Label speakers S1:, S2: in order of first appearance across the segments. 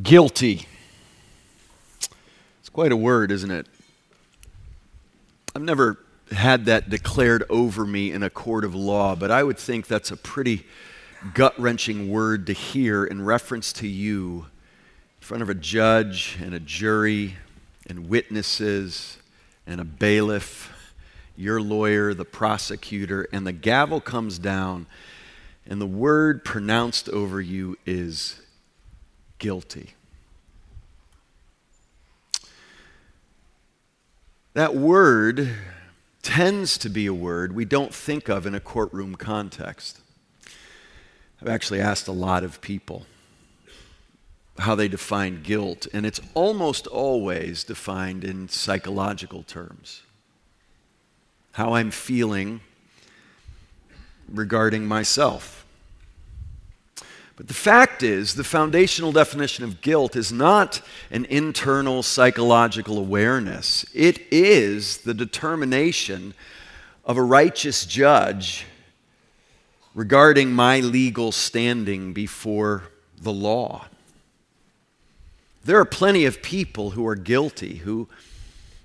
S1: Guilty. It's quite a word, isn't it? I've never had that declared over me in a court of law, but I would think that's a pretty gut wrenching word to hear in reference to you in front of a judge and a jury and witnesses and a bailiff, your lawyer, the prosecutor, and the gavel comes down, and the word pronounced over you is guilty. That word tends to be a word we don't think of in a courtroom context. I've actually asked a lot of people how they define guilt, and it's almost always defined in psychological terms. How I'm feeling regarding myself. But the fact is, the foundational definition of guilt is not an internal psychological awareness, it is the determination of a righteous judge regarding my legal standing before the law. There are plenty of people who are guilty who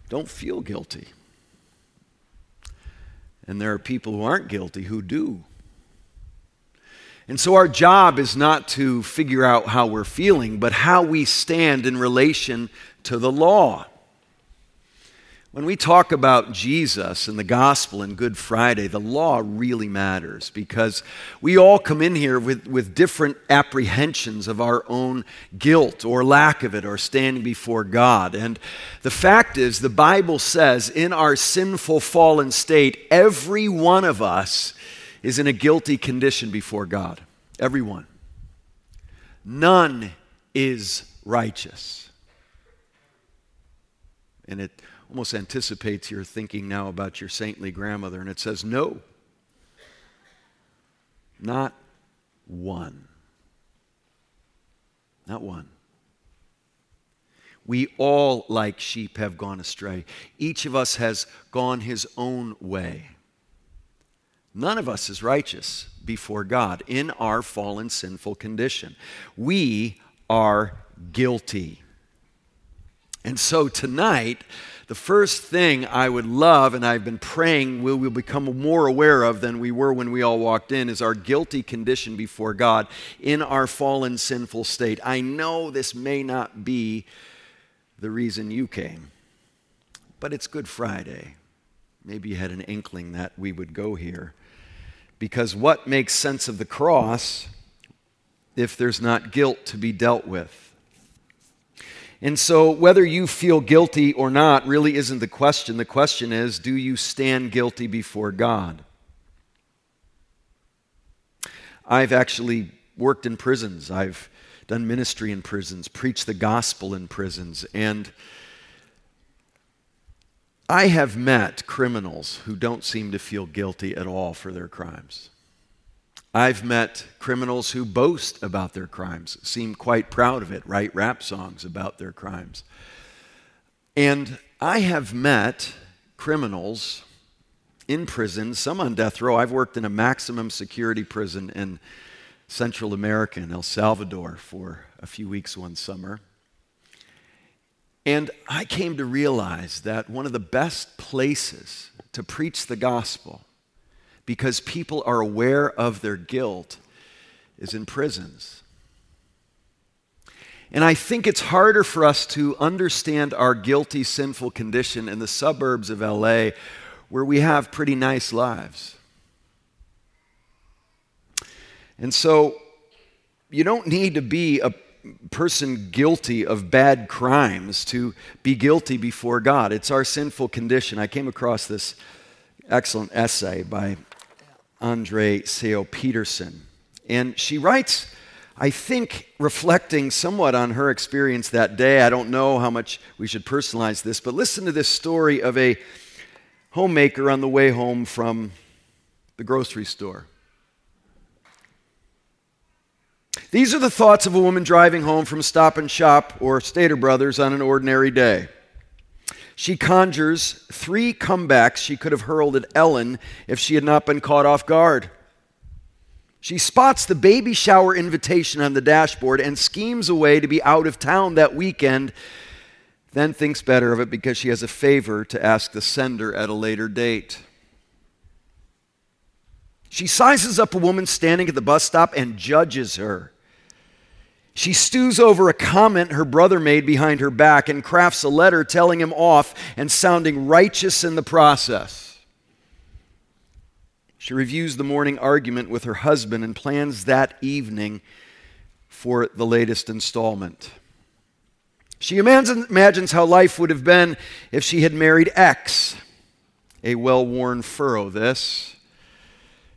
S1: don't feel guilty. And there are people who aren't guilty who do. And so our job is not to figure out how we're feeling, but how we stand in relation to the law. When we talk about Jesus and the gospel and Good Friday, the law really matters because we all come in here with, with different apprehensions of our own guilt or lack of it or standing before God. And the fact is, the Bible says in our sinful, fallen state, every one of us is in a guilty condition before God. Everyone. None is righteous. And it almost anticipates your thinking now about your saintly grandmother, and it says, No, not one. Not one. We all, like sheep, have gone astray. Each of us has gone his own way. None of us is righteous before God in our fallen, sinful condition. We are guilty. And so tonight, the first thing I would love, and I've been praying we will become more aware of than we were when we all walked in, is our guilty condition before God in our fallen, sinful state. I know this may not be the reason you came, but it's Good Friday. Maybe you had an inkling that we would go here. Because what makes sense of the cross if there's not guilt to be dealt with? And so, whether you feel guilty or not really isn't the question. The question is do you stand guilty before God? I've actually worked in prisons, I've done ministry in prisons, preached the gospel in prisons, and I have met criminals who don't seem to feel guilty at all for their crimes. I've met criminals who boast about their crimes, seem quite proud of it, write rap songs about their crimes. And I have met criminals in prison, some on death row. I've worked in a maximum security prison in Central America, in El Salvador, for a few weeks one summer. And I came to realize that one of the best places to preach the gospel, because people are aware of their guilt, is in prisons. And I think it's harder for us to understand our guilty, sinful condition in the suburbs of LA where we have pretty nice lives. And so you don't need to be a person guilty of bad crimes to be guilty before God. It's our sinful condition. I came across this excellent essay by Andrée Seu Peterson. And she writes, I think, reflecting somewhat on her experience that day. I don't know how much we should personalize this, but listen to this story of a homemaker on the way home from the grocery store. These are the thoughts of a woman driving home from Stop and Shop or Stater Brothers on an ordinary day. She conjures three comebacks she could have hurled at Ellen if she had not been caught off guard. She spots the baby shower invitation on the dashboard and schemes a way to be out of town that weekend, then thinks better of it because she has a favor to ask the sender at a later date. She sizes up a woman standing at the bus stop and judges her. She stews over a comment her brother made behind her back and crafts a letter telling him off and sounding righteous in the process. She reviews the morning argument with her husband and plans that evening for the latest installment. She imagines how life would have been if she had married X. A well worn furrow, this.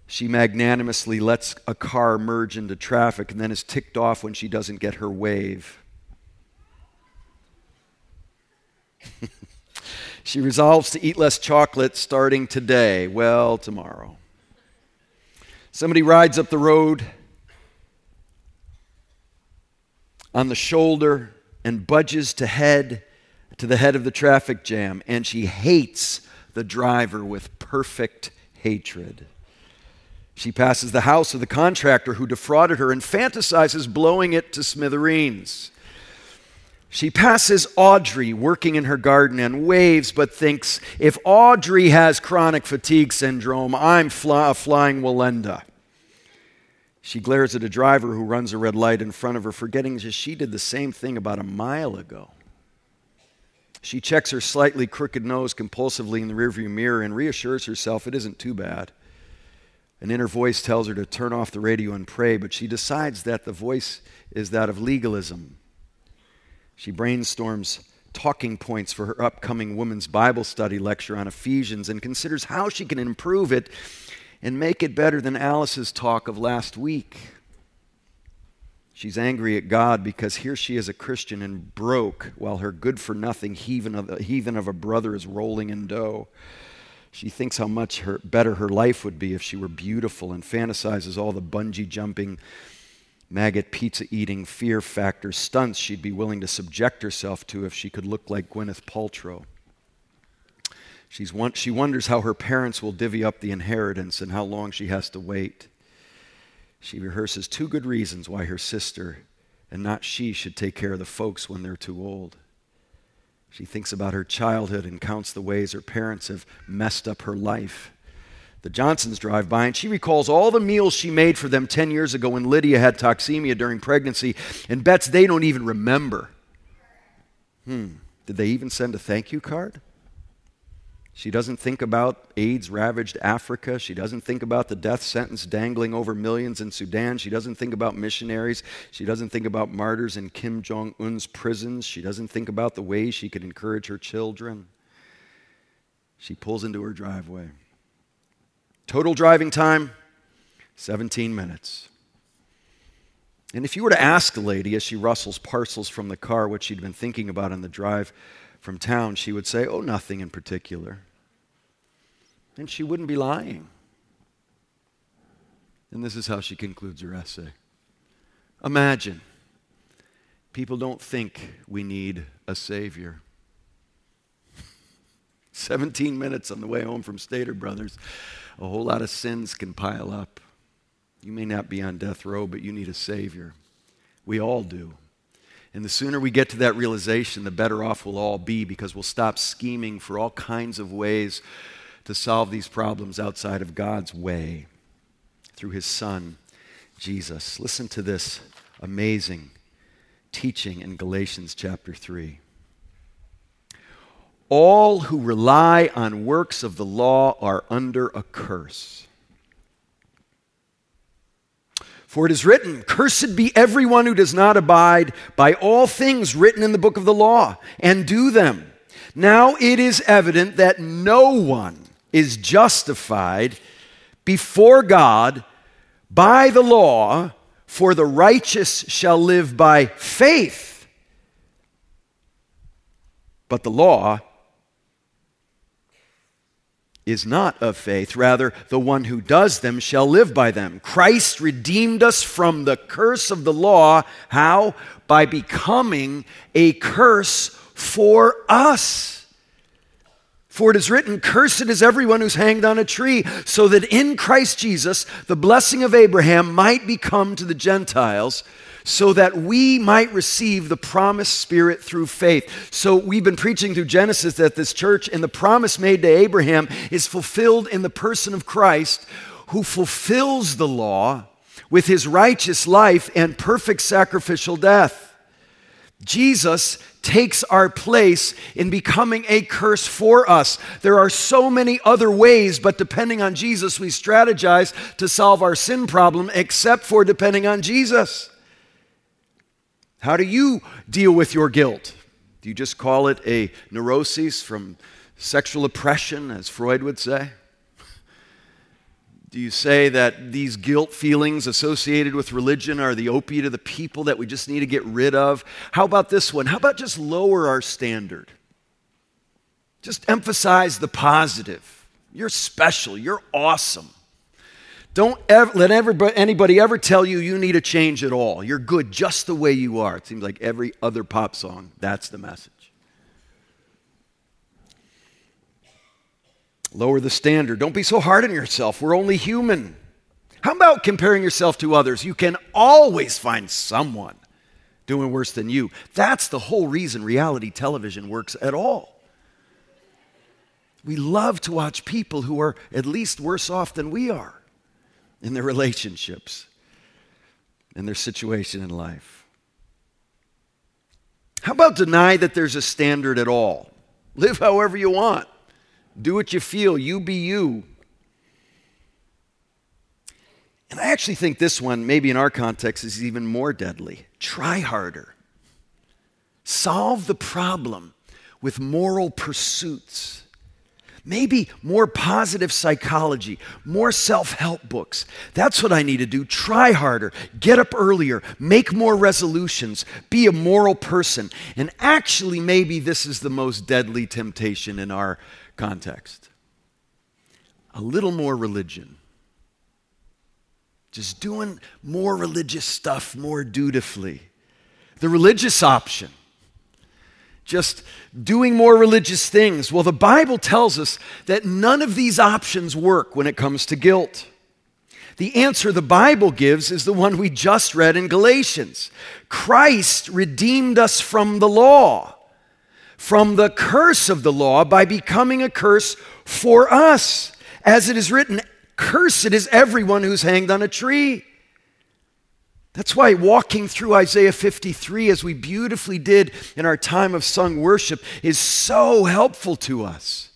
S1: She magnanimously lets a car merge into traffic and then is ticked off when she doesn't get her wave. she resolves to eat less chocolate starting today. Well, tomorrow. Somebody rides up the road on the shoulder and budges to head to the head of the traffic jam, and she hates the driver with perfect hatred. She passes the house of the contractor who defrauded her and fantasizes blowing it to smithereens. She passes Audrey working in her garden and waves, but thinks, if Audrey has chronic fatigue syndrome, I'm fly- a flying Wallenda. She glares at a driver who runs a red light in front of her, forgetting that she did the same thing about a mile ago. She checks her slightly crooked nose compulsively in the rearview mirror and reassures herself it isn't too bad. An inner voice tells her to turn off the radio and pray, but she decides that the voice is that of legalism. She brainstorms talking points for her upcoming women's Bible study lecture on Ephesians and considers how she can improve it and make it better than Alice's talk of last week. She's angry at God because here she is a Christian and broke while her good for nothing heathen of, heathen of a brother is rolling in dough. She thinks how much her, better her life would be if she were beautiful and fantasizes all the bungee jumping, maggot pizza eating, fear factor stunts she'd be willing to subject herself to if she could look like Gwyneth Paltrow. She's she wonders how her parents will divvy up the inheritance and how long she has to wait. She rehearses two good reasons why her sister and not she should take care of the folks when they're too old. She thinks about her childhood and counts the ways her parents have messed up her life. The Johnsons drive by and she recalls all the meals she made for them 10 years ago when Lydia had toxemia during pregnancy and bets they don't even remember. Hmm, did they even send a thank you card? She doesn't think about AIDS ravaged Africa. She doesn't think about the death sentence dangling over millions in Sudan. She doesn't think about missionaries. She doesn't think about martyrs in Kim Jong un's prisons. She doesn't think about the ways she could encourage her children. She pulls into her driveway. Total driving time 17 minutes. And if you were to ask the lady as she rustles parcels from the car what she'd been thinking about on the drive from town, she would say, Oh, nothing in particular. And she wouldn't be lying. And this is how she concludes her essay. Imagine people don't think we need a Savior. 17 minutes on the way home from Stater Brothers, a whole lot of sins can pile up. You may not be on death row, but you need a Savior. We all do. And the sooner we get to that realization, the better off we'll all be because we'll stop scheming for all kinds of ways to solve these problems outside of God's way through His Son, Jesus. Listen to this amazing teaching in Galatians chapter 3. All who rely on works of the law are under a curse. For it is written, Cursed be everyone who does not abide by all things written in the book of the law and do them. Now it is evident that no one is justified before God by the law, for the righteous shall live by faith. But the law is not of faith. Rather, the one who does them shall live by them. Christ redeemed us from the curse of the law. How? By becoming a curse for us. For it is written, Cursed is everyone who's hanged on a tree, so that in Christ Jesus the blessing of Abraham might become to the Gentiles, so that we might receive the promised Spirit through faith. So we've been preaching through Genesis that this church and the promise made to Abraham is fulfilled in the person of Christ, who fulfills the law with his righteous life and perfect sacrificial death. Jesus takes our place in becoming a curse for us. There are so many other ways, but depending on Jesus, we strategize to solve our sin problem, except for depending on Jesus. How do you deal with your guilt? Do you just call it a neurosis from sexual oppression, as Freud would say? Do you say that these guilt feelings associated with religion are the opiate of the people that we just need to get rid of? How about this one? How about just lower our standard? Just emphasize the positive. You're special. You're awesome. Don't ever, let everybody, anybody ever tell you you need a change at all. You're good just the way you are. It seems like every other pop song, that's the message. Lower the standard. Don't be so hard on yourself. We're only human. How about comparing yourself to others? You can always find someone doing worse than you. That's the whole reason reality television works at all. We love to watch people who are at least worse off than we are in their relationships, in their situation in life. How about deny that there's a standard at all? Live however you want. Do what you feel. You be you. And I actually think this one, maybe in our context, is even more deadly. Try harder. Solve the problem with moral pursuits. Maybe more positive psychology, more self help books. That's what I need to do. Try harder, get up earlier, make more resolutions, be a moral person. And actually, maybe this is the most deadly temptation in our context. A little more religion. Just doing more religious stuff more dutifully. The religious option. Just doing more religious things. Well, the Bible tells us that none of these options work when it comes to guilt. The answer the Bible gives is the one we just read in Galatians Christ redeemed us from the law from the curse of the law by becoming a curse for us. As it is written, Cursed is everyone who's hanged on a tree. That's why walking through Isaiah 53, as we beautifully did in our time of sung worship, is so helpful to us.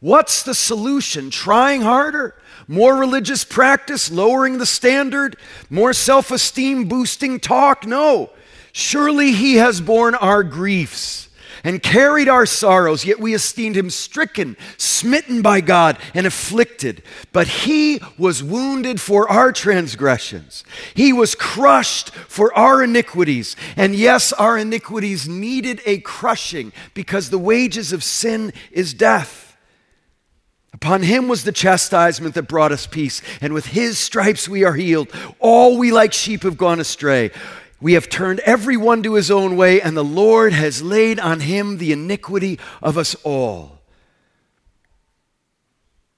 S1: What's the solution? Trying harder? More religious practice? Lowering the standard? More self esteem boosting talk? No. Surely He has borne our griefs and carried our sorrows, yet we esteemed him stricken, smitten by God, and afflicted. But he was wounded for our transgressions, he was crushed for our iniquities. And yes, our iniquities needed a crushing because the wages of sin is death. Upon him was the chastisement that brought us peace, and with his stripes we are healed. All we like sheep have gone astray. We have turned everyone to his own way, and the Lord has laid on him the iniquity of us all.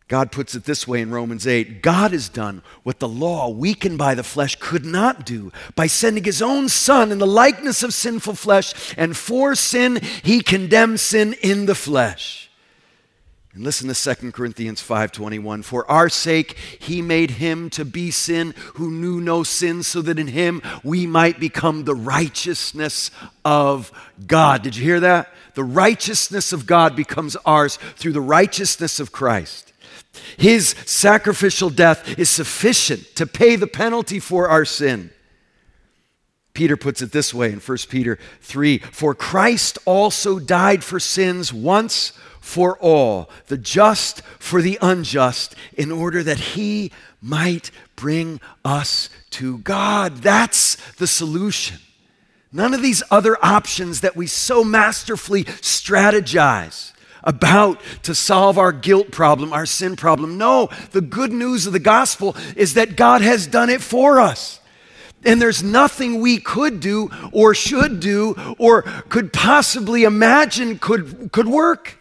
S1: God puts it this way in Romans 8 God has done what the law, weakened by the flesh, could not do by sending his own Son in the likeness of sinful flesh, and for sin, he condemned sin in the flesh and listen to 2 Corinthians 5:21 for our sake he made him to be sin who knew no sin so that in him we might become the righteousness of God. Did you hear that? The righteousness of God becomes ours through the righteousness of Christ. His sacrificial death is sufficient to pay the penalty for our sin. Peter puts it this way in 1 Peter 3 For Christ also died for sins once for all, the just for the unjust, in order that he might bring us to God. That's the solution. None of these other options that we so masterfully strategize about to solve our guilt problem, our sin problem. No, the good news of the gospel is that God has done it for us. And there's nothing we could do or should do or could possibly imagine could, could work.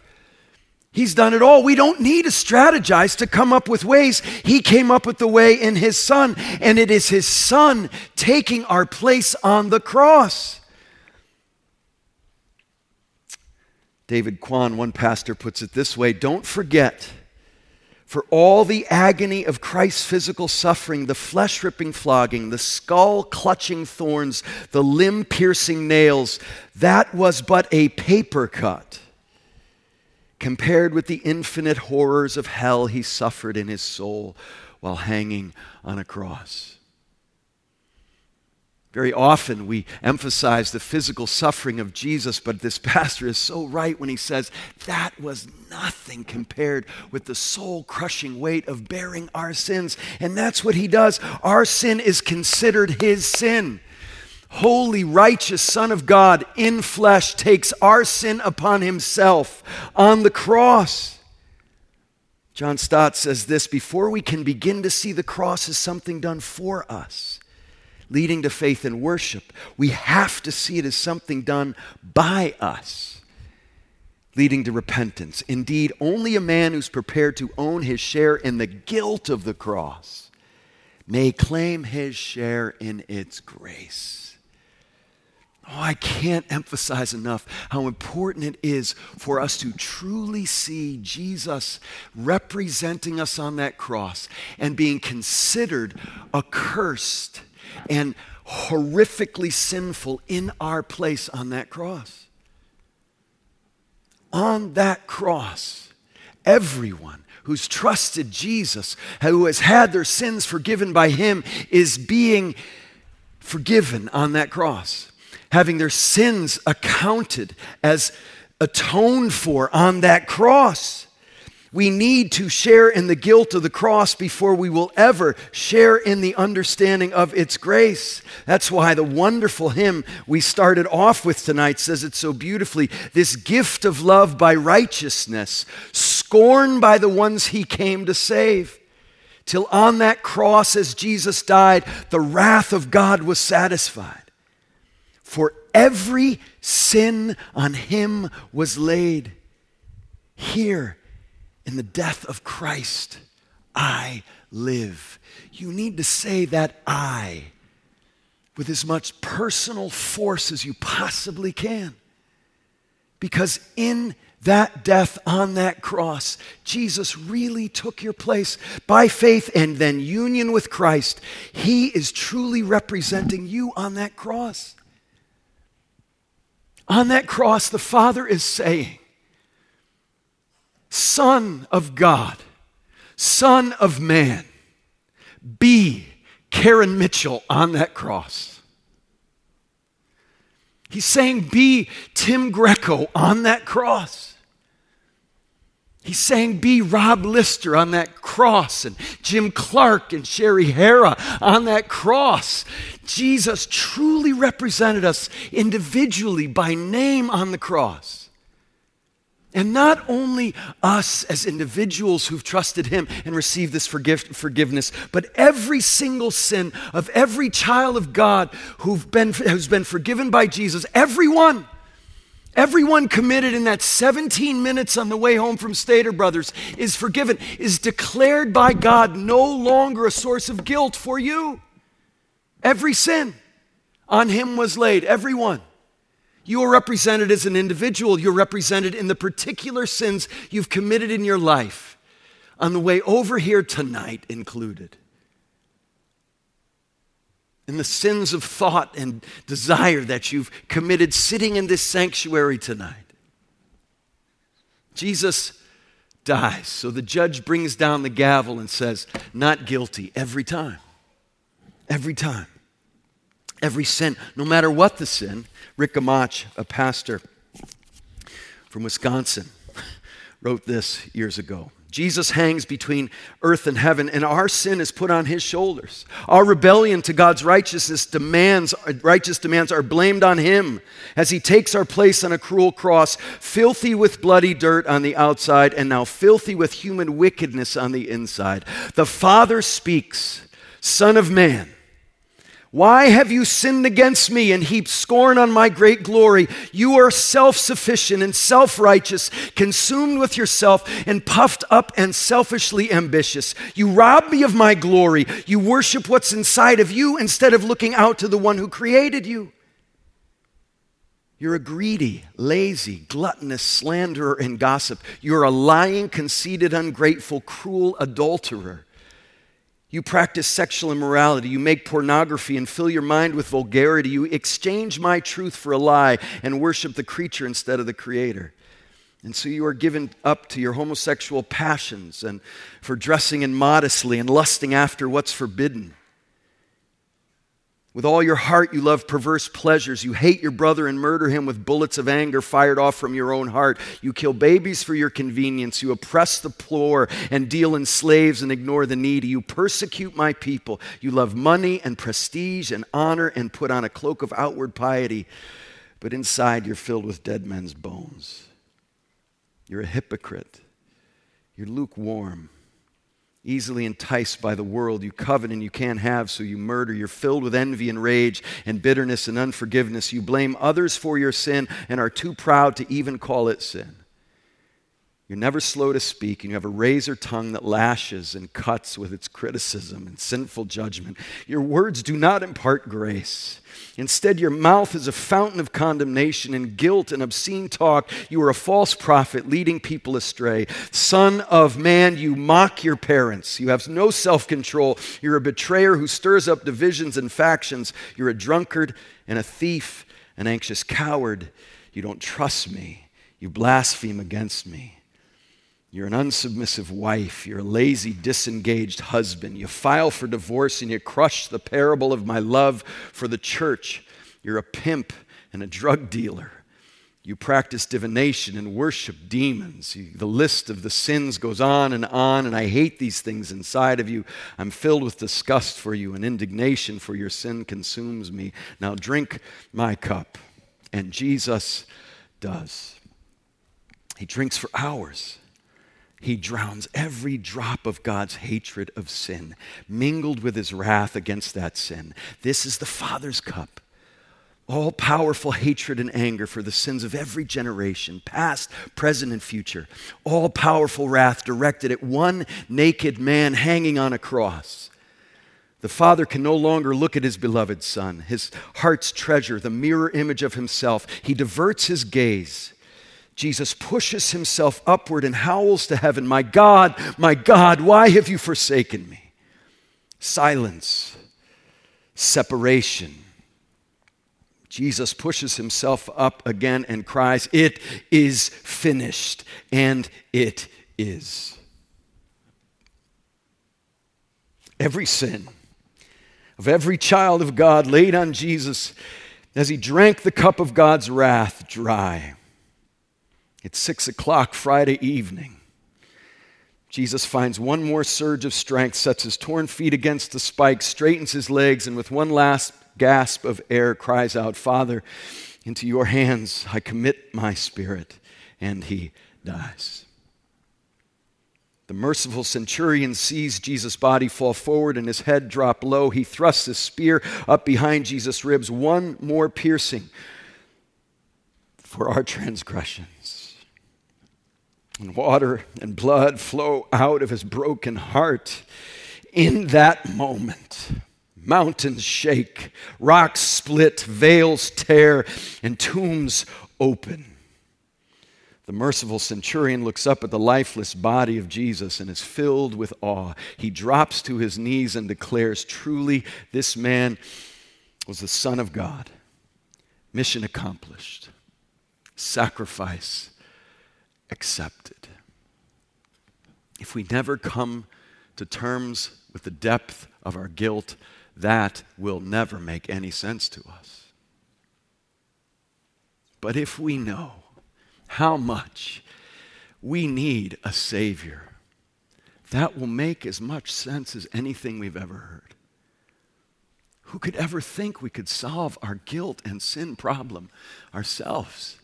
S1: He's done it all. We don't need to strategize to come up with ways. He came up with the way in His Son, and it is His Son taking our place on the cross. David Kwan, one pastor, puts it this way Don't forget, for all the agony of Christ's physical suffering, the flesh ripping flogging, the skull clutching thorns, the limb piercing nails, that was but a paper cut compared with the infinite horrors of hell he suffered in his soul while hanging on a cross. Very often we emphasize the physical suffering of Jesus, but this pastor is so right when he says that was nothing compared with the soul crushing weight of bearing our sins. And that's what he does. Our sin is considered his sin holy, righteous Son of God in flesh takes our sin upon himself on the cross. John Stott says this before we can begin to see the cross as something done for us, leading to faith and worship, we have to see it as something done by us, leading to repentance. Indeed, only a man who's prepared to own his share in the guilt of the cross may claim his share in its grace. Oh, I can't emphasize enough how important it is for us to truly see Jesus representing us on that cross and being considered accursed and horrifically sinful in our place on that cross. On that cross, everyone who's trusted Jesus, who has had their sins forgiven by Him, is being forgiven on that cross having their sins accounted as atoned for on that cross. We need to share in the guilt of the cross before we will ever share in the understanding of its grace. That's why the wonderful hymn we started off with tonight says it so beautifully this gift of love by righteousness, scorned by the ones he came to save. Till on that cross, as Jesus died, the wrath of God was satisfied. For every sin on him was laid. Here, in the death of Christ, I live. You need to say that I with as much personal force as you possibly can. Because in that death on that cross, Jesus really took your place by faith and then union with Christ. He is truly representing you on that cross. On that cross, the Father is saying, Son of God, Son of Man, be Karen Mitchell on that cross. He's saying, Be Tim Greco on that cross. He's saying, Be Rob Lister on that cross, and Jim Clark and Sherry Hara on that cross. Jesus truly represented us individually by name on the cross. And not only us as individuals who've trusted Him and received this forgive, forgiveness, but every single sin of every child of God who've been, who's been forgiven by Jesus, everyone. Everyone committed in that 17 minutes on the way home from Stater Brothers is forgiven, is declared by God no longer a source of guilt for you. Every sin on him was laid, everyone. You are represented as an individual, you're represented in the particular sins you've committed in your life, on the way over here tonight included. In the sins of thought and desire that you've committed sitting in this sanctuary tonight. Jesus dies. So the judge brings down the gavel and says, Not guilty every time. Every time. Every sin, no matter what the sin. Rick Gamache, a pastor from Wisconsin, wrote this years ago. Jesus hangs between earth and heaven, and our sin is put on his shoulders. Our rebellion to God's righteousness demands, righteous demands are blamed on him as he takes our place on a cruel cross, filthy with bloody dirt on the outside, and now filthy with human wickedness on the inside. The Father speaks, Son of Man Why have you sinned against me and heaped scorn on my great glory? You are self sufficient and self righteous, consumed with yourself and puffed up and selfishly ambitious. You rob me of my glory. You worship what's inside of you instead of looking out to the one who created you. You're a greedy, lazy, gluttonous slanderer and gossip. You're a lying, conceited, ungrateful, cruel adulterer. You practice sexual immorality. You make pornography and fill your mind with vulgarity. You exchange my truth for a lie and worship the creature instead of the creator. And so you are given up to your homosexual passions and for dressing immodestly and lusting after what's forbidden. With all your heart, you love perverse pleasures. You hate your brother and murder him with bullets of anger fired off from your own heart. You kill babies for your convenience. You oppress the poor and deal in slaves and ignore the needy. You persecute my people. You love money and prestige and honor and put on a cloak of outward piety. But inside, you're filled with dead men's bones. You're a hypocrite. You're lukewarm easily enticed by the world. You covet and you can't have, so you murder. You're filled with envy and rage and bitterness and unforgiveness. You blame others for your sin and are too proud to even call it sin. You're never slow to speak, and you have a razor tongue that lashes and cuts with its criticism and sinful judgment. Your words do not impart grace. Instead, your mouth is a fountain of condemnation and guilt and obscene talk. You are a false prophet, leading people astray. Son of man, you mock your parents. You have no self control. You're a betrayer who stirs up divisions and factions. You're a drunkard and a thief, an anxious coward. You don't trust me. You blaspheme against me. You're an unsubmissive wife. You're a lazy, disengaged husband. You file for divorce and you crush the parable of my love for the church. You're a pimp and a drug dealer. You practice divination and worship demons. You, the list of the sins goes on and on, and I hate these things inside of you. I'm filled with disgust for you, and indignation for your sin consumes me. Now drink my cup. And Jesus does. He drinks for hours. He drowns every drop of God's hatred of sin, mingled with his wrath against that sin. This is the Father's cup. All powerful hatred and anger for the sins of every generation, past, present, and future. All powerful wrath directed at one naked man hanging on a cross. The Father can no longer look at his beloved Son, his heart's treasure, the mirror image of himself. He diverts his gaze Jesus pushes himself upward and howls to heaven, My God, my God, why have you forsaken me? Silence, separation. Jesus pushes himself up again and cries, It is finished, and it is. Every sin of every child of God laid on Jesus as he drank the cup of God's wrath dry. It's six o'clock Friday evening. Jesus finds one more surge of strength, sets his torn feet against the spike, straightens his legs, and with one last gasp of air cries out, Father, into your hands I commit my spirit. And he dies. The merciful centurion sees Jesus' body fall forward and his head drop low. He thrusts his spear up behind Jesus' ribs, one more piercing for our transgressions and water and blood flow out of his broken heart. In that moment, mountains shake, rocks split, veils tear, and tombs open. The merciful centurion looks up at the lifeless body of Jesus and is filled with awe. He drops to his knees and declares, Truly, this man was the Son of God. Mission accomplished, sacrifice accepted. If we never come to terms with the depth of our guilt, that will never make any sense to us. But if we know how much we need a Savior, that will make as much sense as anything we've ever heard. Who could ever think we could solve our guilt and sin problem ourselves?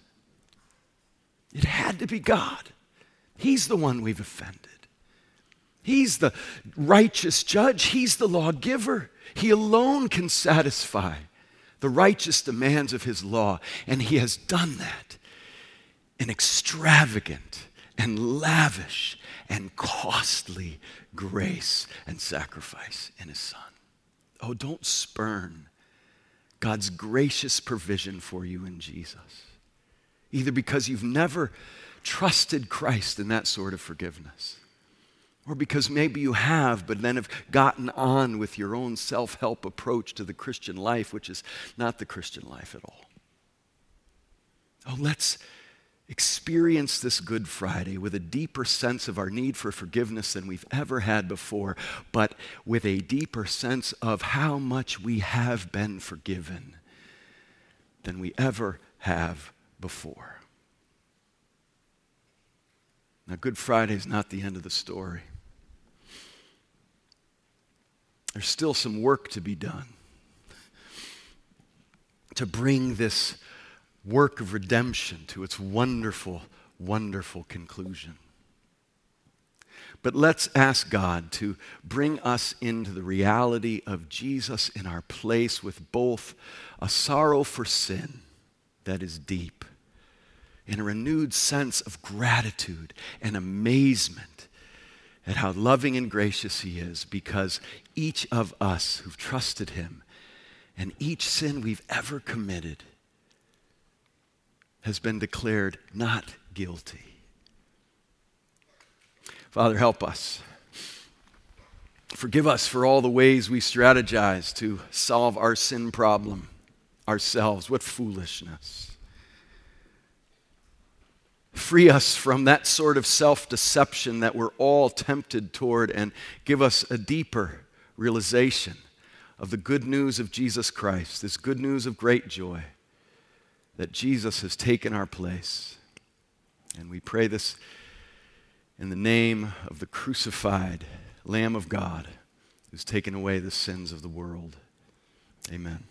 S1: It had to be God. He's the one we've offended. He's the righteous judge. He's the lawgiver. He alone can satisfy the righteous demands of His law, and He has done that in extravagant and lavish and costly grace and sacrifice in His Son. Oh, don't spurn God's gracious provision for you in Jesus, either because you've never trusted Christ in that sort of forgiveness or because maybe you have, but then have gotten on with your own self help approach to the Christian life, which is not the Christian life at all. Oh, let's experience this Good Friday with a deeper sense of our need for forgiveness than we've ever had before, but with a deeper sense of how much we have been forgiven than we ever have before. Now, Good Friday is not the end of the story. There's still some work to be done to bring this work of redemption to its wonderful, wonderful conclusion. But let's ask God to bring us into the reality of Jesus in our place with both a sorrow for sin that is deep and a renewed sense of gratitude and amazement at how loving and gracious He is because each of us who've trusted Him and each sin we've ever committed has been declared not guilty. Father, help us. Forgive us for all the ways we strategize to solve our sin problem ourselves. What foolishness. Free us from that sort of self deception that we're all tempted toward and give us a deeper realization of the good news of Jesus Christ, this good news of great joy that Jesus has taken our place. And we pray this in the name of the crucified Lamb of God who's taken away the sins of the world. Amen.